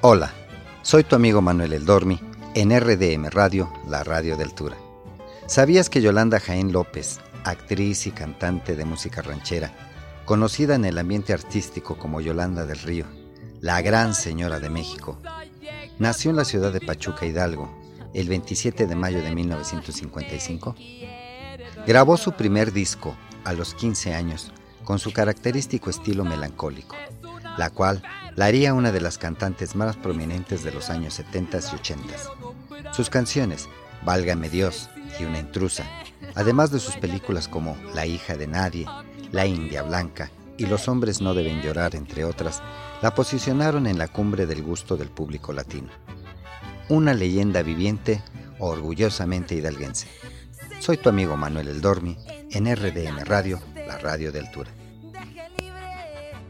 Hola, soy tu amigo Manuel Eldormi en RDM Radio, la radio de altura. ¿Sabías que Yolanda Jaén López, actriz y cantante de música ranchera, conocida en el ambiente artístico como Yolanda del Río, la gran señora de México, nació en la ciudad de Pachuca Hidalgo el 27 de mayo de 1955? Grabó su primer disco a los 15 años con su característico estilo melancólico, la cual la haría una de las cantantes más prominentes de los años 70 y 80. Sus canciones, Válgame Dios y Una intrusa, además de sus películas como La hija de nadie, La India Blanca y Los hombres no deben llorar, entre otras, la posicionaron en la cumbre del gusto del público latino. Una leyenda viviente, orgullosamente hidalguense. Soy tu amigo Manuel Eldormi en RDM Radio, la radio de altura.